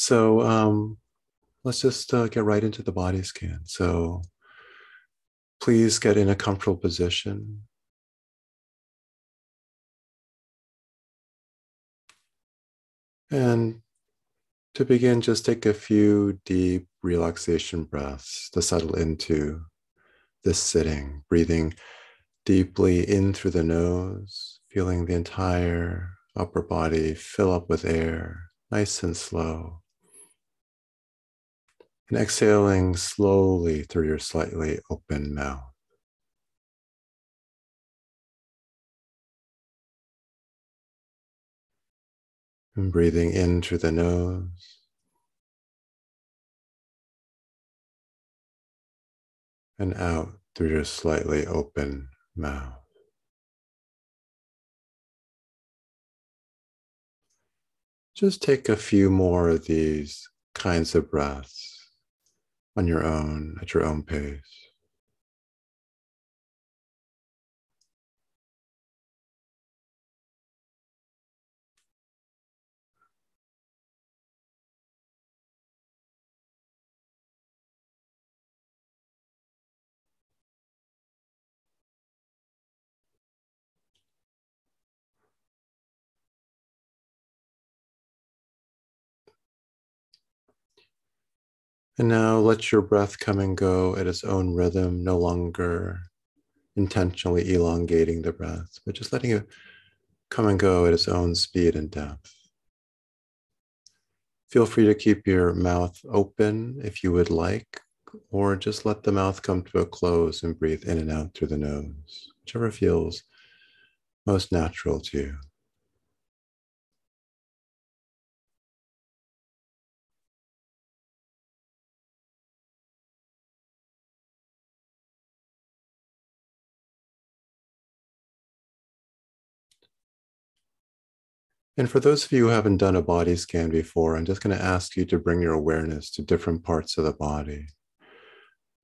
So um, let's just uh, get right into the body scan. So please get in a comfortable position. And to begin, just take a few deep relaxation breaths to settle into this sitting, breathing deeply in through the nose, feeling the entire upper body fill up with air, nice and slow. And exhaling slowly through your slightly open mouth. And breathing in through the nose. And out through your slightly open mouth. Just take a few more of these kinds of breaths on your own, at your own pace. And now let your breath come and go at its own rhythm, no longer intentionally elongating the breath, but just letting it come and go at its own speed and depth. Feel free to keep your mouth open if you would like, or just let the mouth come to a close and breathe in and out through the nose, whichever feels most natural to you. And for those of you who haven't done a body scan before, I'm just going to ask you to bring your awareness to different parts of the body.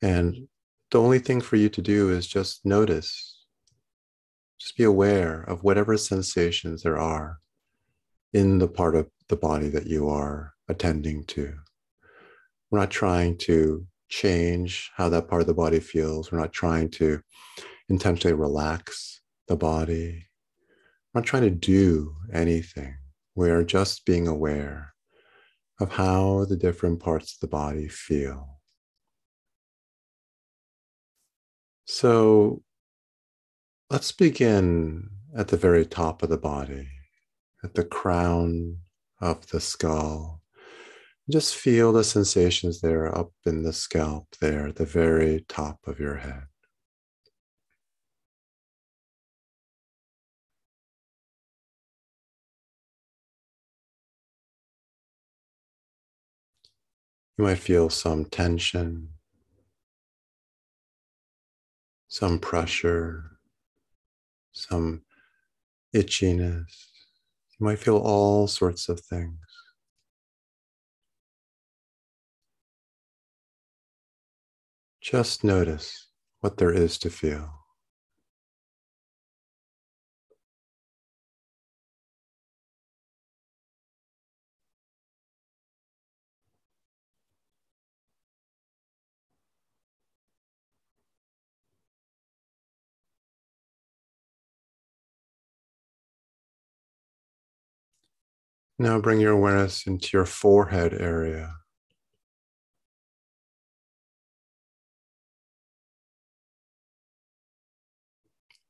And the only thing for you to do is just notice, just be aware of whatever sensations there are in the part of the body that you are attending to. We're not trying to change how that part of the body feels. We're not trying to intentionally relax the body not trying to do anything. We are just being aware of how the different parts of the body feel. So let's begin at the very top of the body, at the crown of the skull. Just feel the sensations there up in the scalp, there, the very top of your head. You might feel some tension, some pressure, some itchiness. You might feel all sorts of things. Just notice what there is to feel. Now bring your awareness into your forehead area.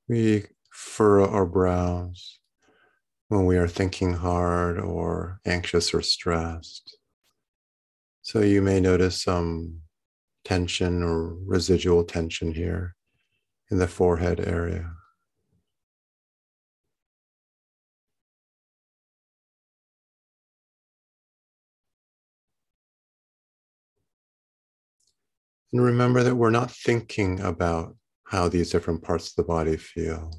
We furrow our brows when we are thinking hard or anxious or stressed. So you may notice some tension or residual tension here in the forehead area. And remember that we're not thinking about how these different parts of the body feel.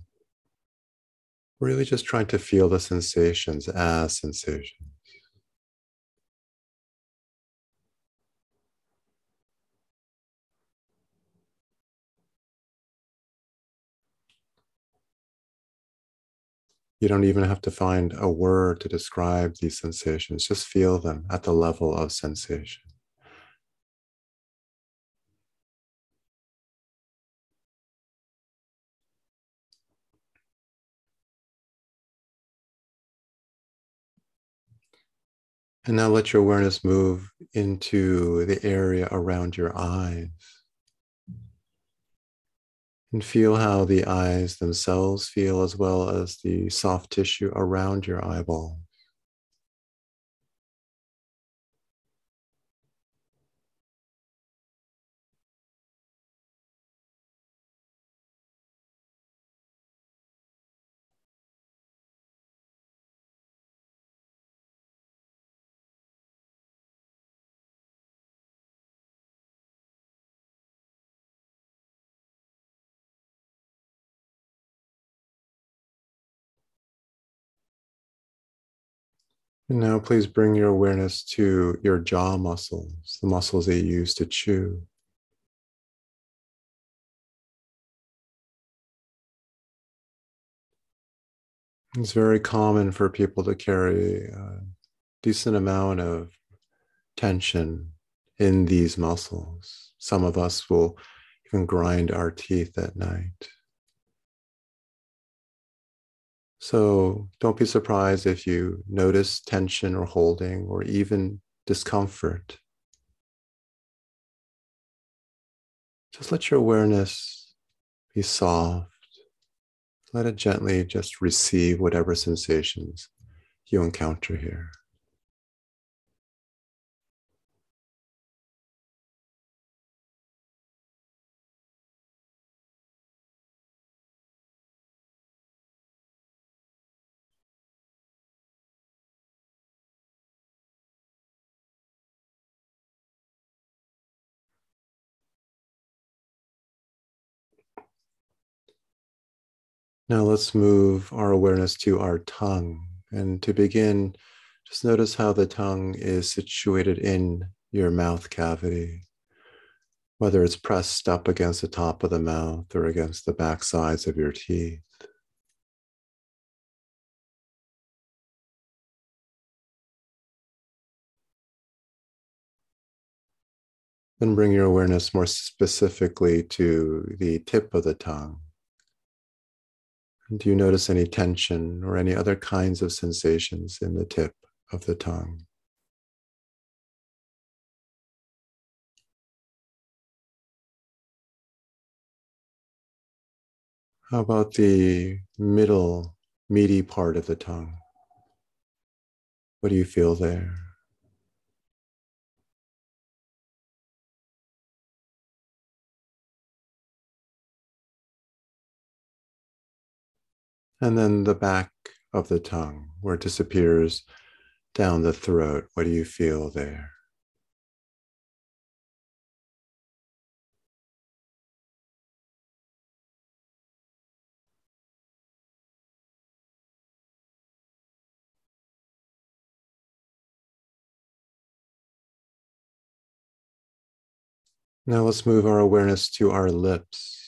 We're really just trying to feel the sensations as sensations. You don't even have to find a word to describe these sensations, just feel them at the level of sensation. And now let your awareness move into the area around your eyes. And feel how the eyes themselves feel as well as the soft tissue around your eyeball. And now please bring your awareness to your jaw muscles, the muscles that you use to chew. It's very common for people to carry a decent amount of tension in these muscles. Some of us will even grind our teeth at night. So don't be surprised if you notice tension or holding or even discomfort. Just let your awareness be soft. Let it gently just receive whatever sensations you encounter here. Now let's move our awareness to our tongue. And to begin, just notice how the tongue is situated in your mouth cavity, whether it's pressed up against the top of the mouth or against the back sides of your teeth. Then bring your awareness more specifically to the tip of the tongue do you notice any tension or any other kinds of sensations in the tip of the tongue? How about the middle, meaty part of the tongue? What do you feel there? And then the back of the tongue, where it disappears down the throat. What do you feel there? Now let's move our awareness to our lips.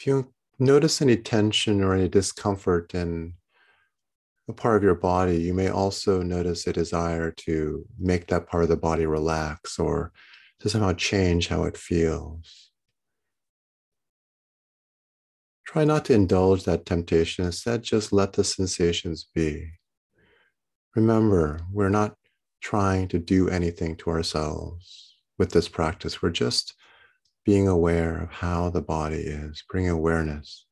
If you notice any tension or any discomfort in a part of your body, you may also notice a desire to make that part of the body relax or to somehow change how it feels. Try not to indulge that temptation. Instead, just let the sensations be. Remember, we're not trying to do anything to ourselves with this practice. We're just being aware of how the body is, bring awareness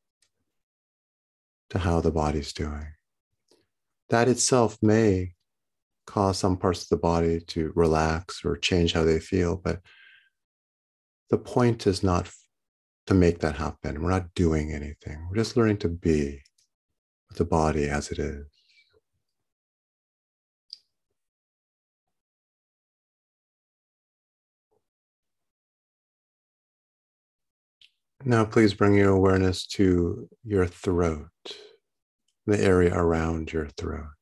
to how the body's doing. That itself may cause some parts of the body to relax or change how they feel, but the point is not to make that happen. We're not doing anything. We're just learning to be with the body as it is. Now, please bring your awareness to your throat, the area around your throat.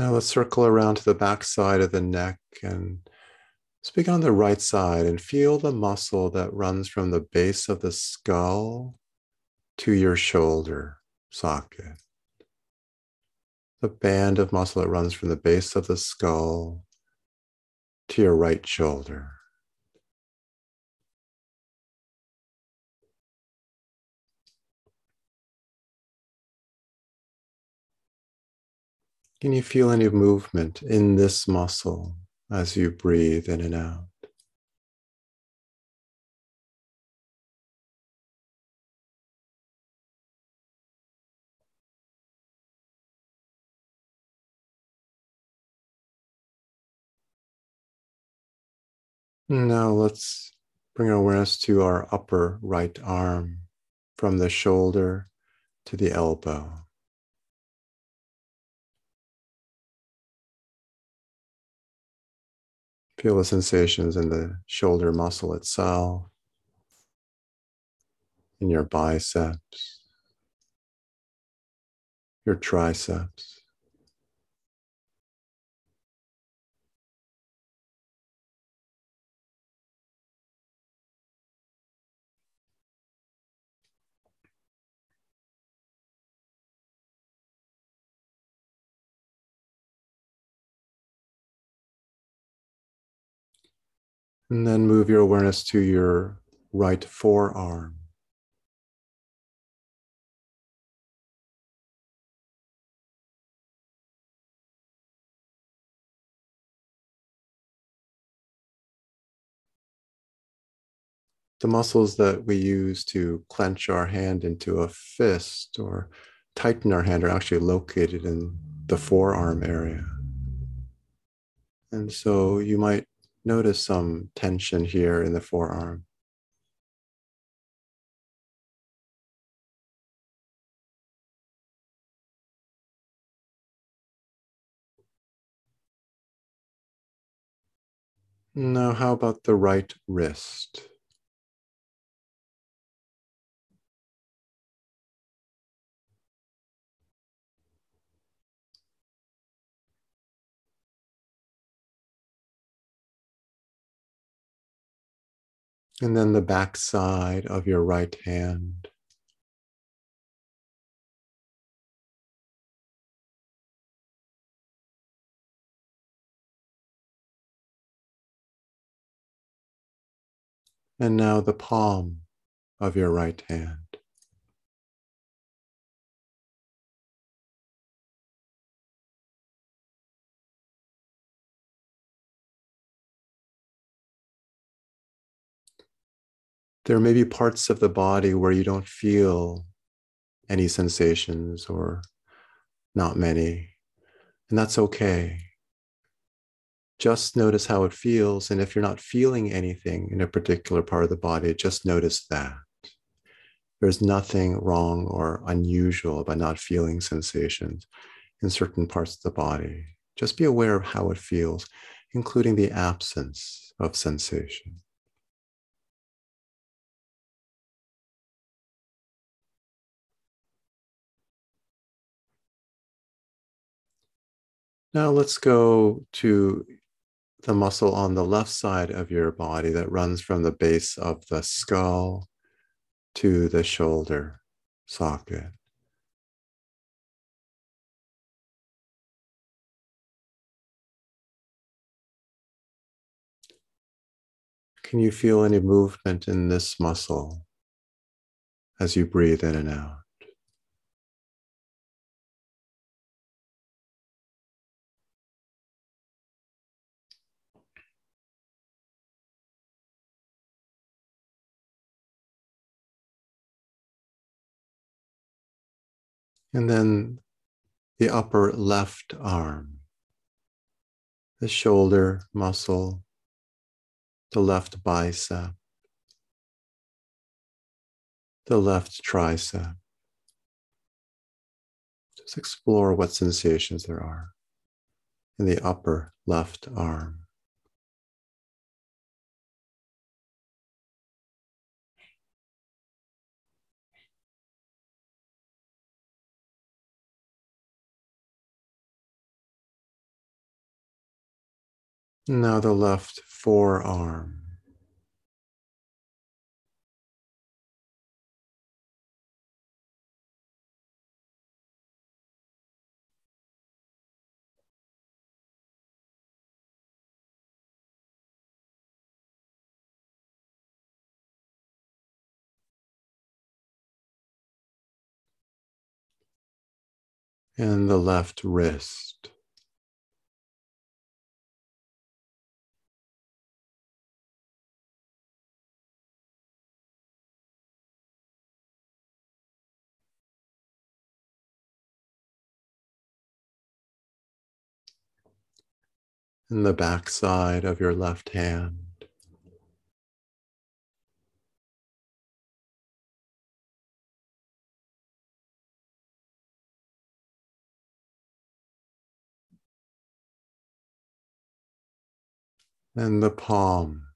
Now let's circle around to the back side of the neck and speak on the right side and feel the muscle that runs from the base of the skull to your shoulder socket. The band of muscle that runs from the base of the skull to your right shoulder. Can you feel any movement in this muscle as you breathe in and out? Now let's bring awareness to our upper right arm from the shoulder to the elbow. Feel the sensations in the shoulder muscle itself, in your biceps, your triceps. And then move your awareness to your right forearm. The muscles that we use to clench our hand into a fist or tighten our hand are actually located in the forearm area. And so you might Notice some tension here in the forearm. Now, how about the right wrist? And then the back side of your right hand. And now the palm of your right hand. There may be parts of the body where you don't feel any sensations or not many, and that's okay. Just notice how it feels. And if you're not feeling anything in a particular part of the body, just notice that. There's nothing wrong or unusual about not feeling sensations in certain parts of the body. Just be aware of how it feels, including the absence of sensation. Now let's go to the muscle on the left side of your body that runs from the base of the skull to the shoulder socket. Can you feel any movement in this muscle as you breathe in and out? And then the upper left arm, the shoulder muscle, the left bicep, the left tricep. Just explore what sensations there are in the upper left arm. Now the left forearm. And the left wrist. And the backside of your left hand. And the palm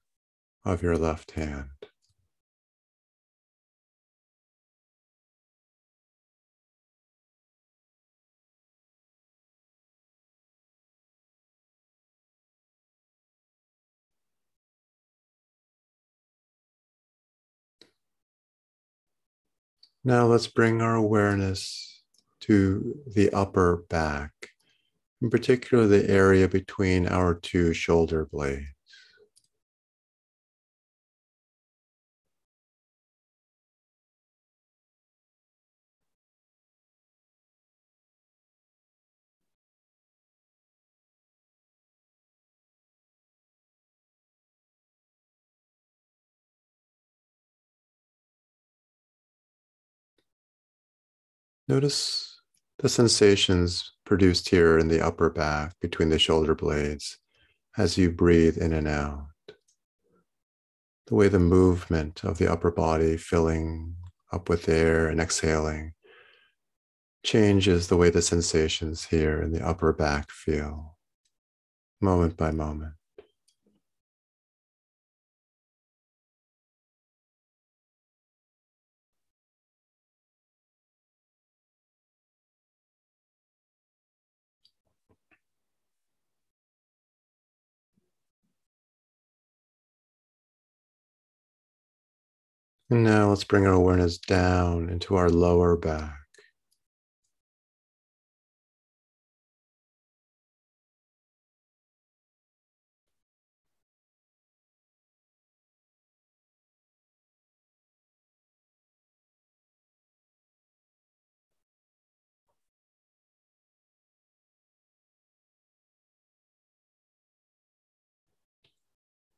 of your left hand. Now let's bring our awareness to the upper back, in particular the area between our two shoulder blades. Notice the sensations produced here in the upper back between the shoulder blades as you breathe in and out. The way the movement of the upper body filling up with air and exhaling changes the way the sensations here in the upper back feel, moment by moment. And now let's bring our awareness down into our lower back.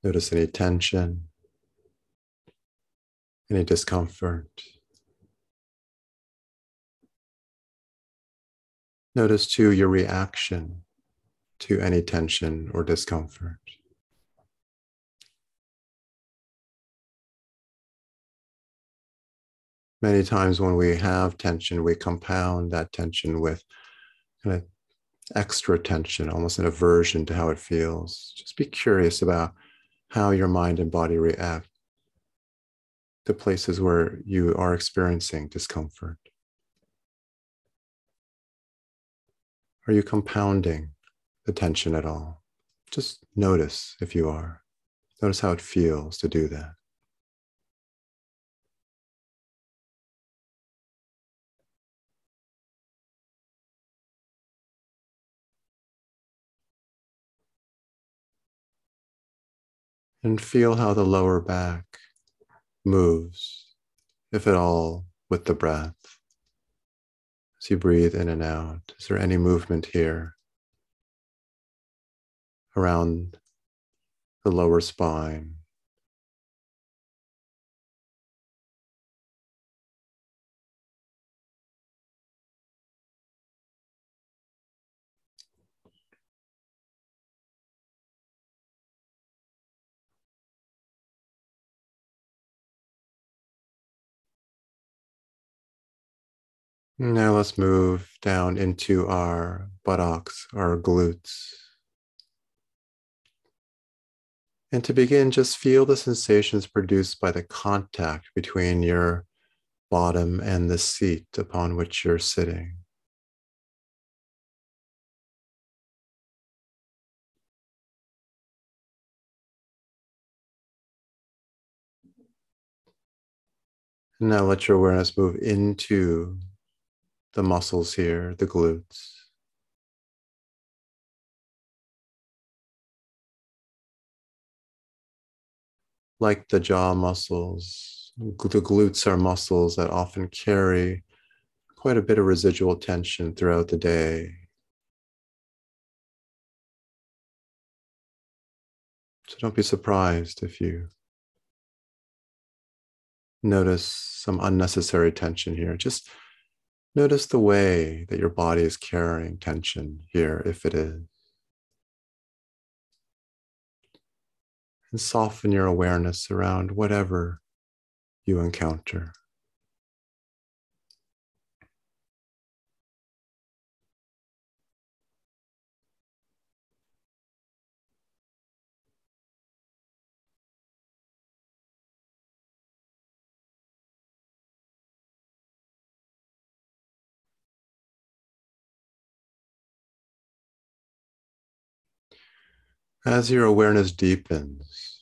Notice any tension any discomfort. Notice too your reaction to any tension or discomfort. Many times when we have tension, we compound that tension with kind of extra tension, almost an aversion to how it feels. Just be curious about how your mind and body react the places where you are experiencing discomfort? Are you compounding the tension at all? Just notice if you are. Notice how it feels to do that. And feel how the lower back moves, if at all, with the breath. As you breathe in and out, is there any movement here around the lower spine? Now let's move down into our buttocks, our glutes. And to begin, just feel the sensations produced by the contact between your bottom and the seat upon which you're sitting. Now let your awareness move into the muscles here, the glutes. Like the jaw muscles, the glutes are muscles that often carry quite a bit of residual tension throughout the day. So don't be surprised if you notice some unnecessary tension here. Just notice the way that your body is carrying tension here, if it is. And soften your awareness around whatever you encounter. As your awareness deepens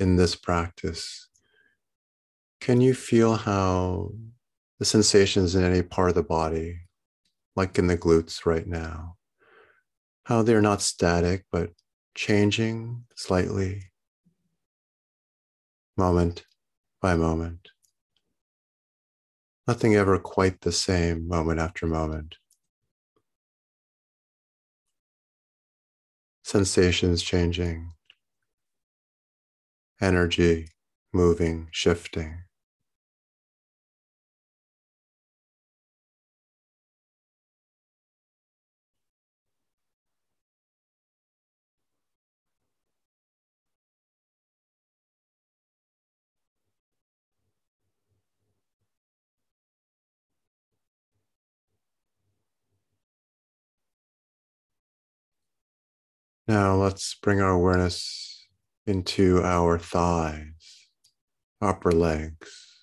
in this practice, can you feel how the sensations in any part of the body, like in the glutes right now, how they're not static, but changing slightly, moment by moment? Nothing ever quite the same moment after moment. Sensations changing, energy moving, shifting. Now let's bring our awareness into our thighs, upper legs.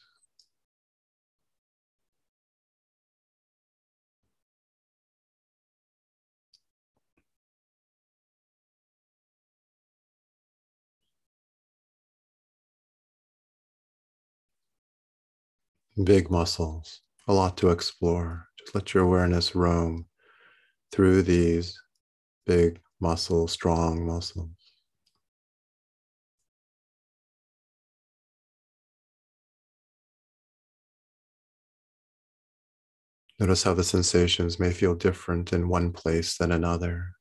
Big muscles, a lot to explore. Just let your awareness roam through these big muscles, strong muscles. Notice how the sensations may feel different in one place than another.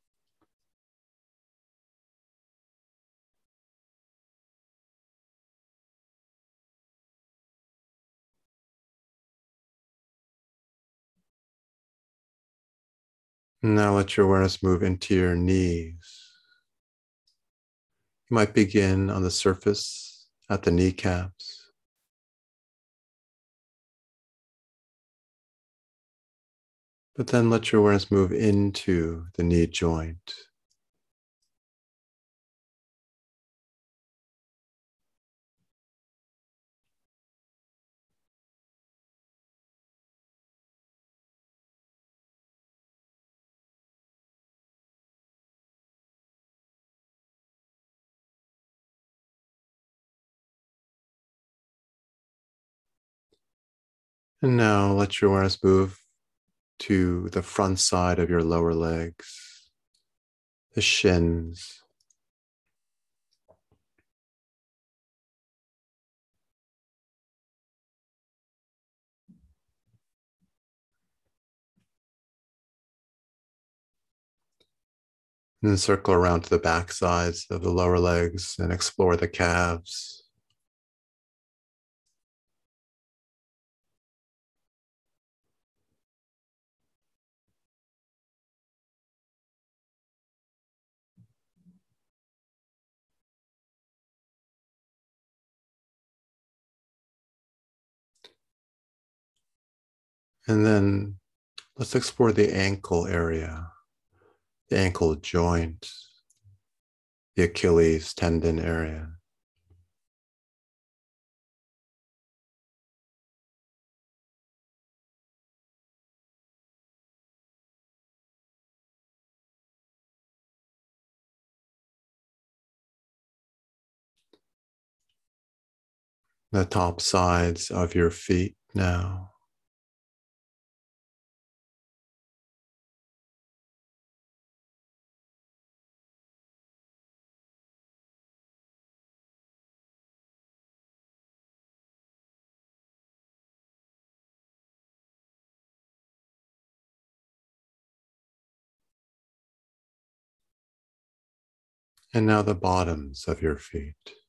Now let your awareness move into your knees. You might begin on the surface at the kneecaps. But then let your awareness move into the knee joint. And now let your awareness move to the front side of your lower legs, the shins. And then circle around to the back sides of the lower legs and explore the calves. And then let's explore the ankle area, the ankle joint, the Achilles tendon area. the top sides of your feet now. And now the bottoms of your feet.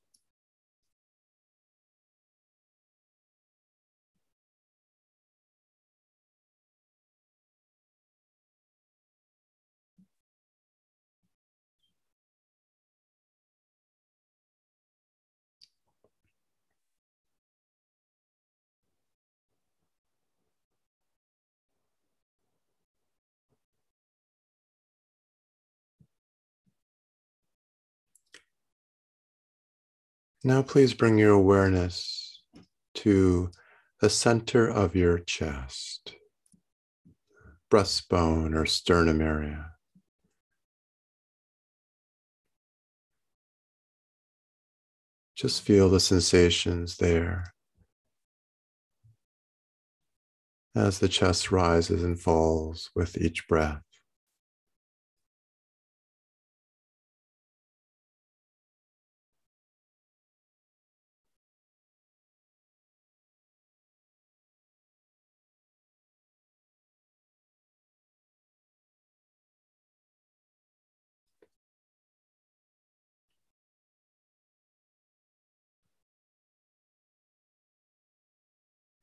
Now, please bring your awareness to the center of your chest, breastbone or sternum area. Just feel the sensations there as the chest rises and falls with each breath.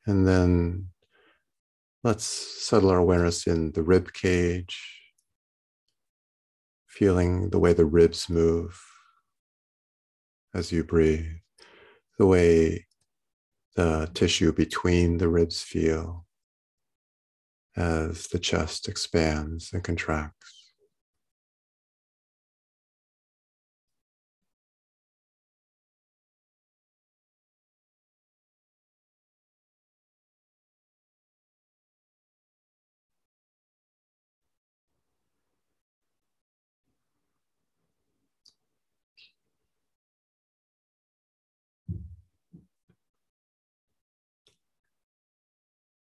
And then let's settle our awareness in the rib cage, feeling the way the ribs move as you breathe, the way the tissue between the ribs feel as the chest expands and contracts.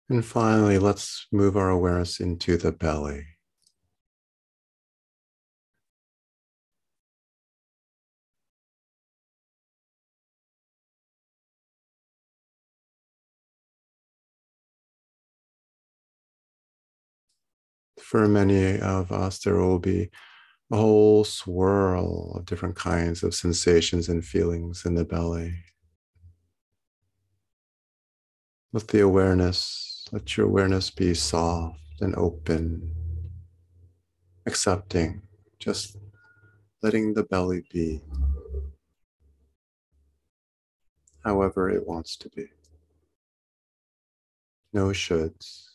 And finally, let's move our awareness into the belly. For many of us, there will be a whole swirl of different kinds of sensations and feelings in the belly. With the awareness let your awareness be soft and open, accepting, just letting the belly be however it wants to be. No shoulds.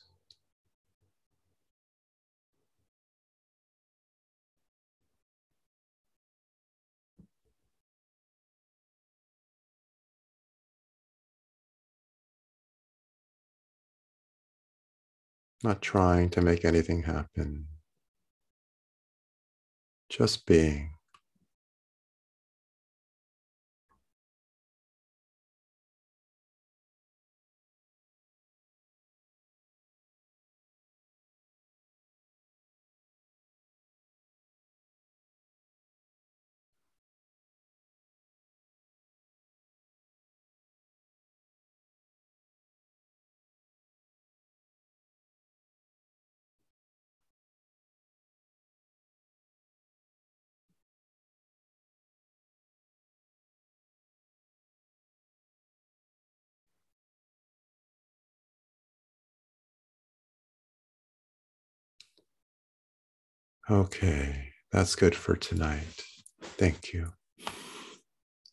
Not trying to make anything happen, just being. Okay, that's good for tonight. Thank you.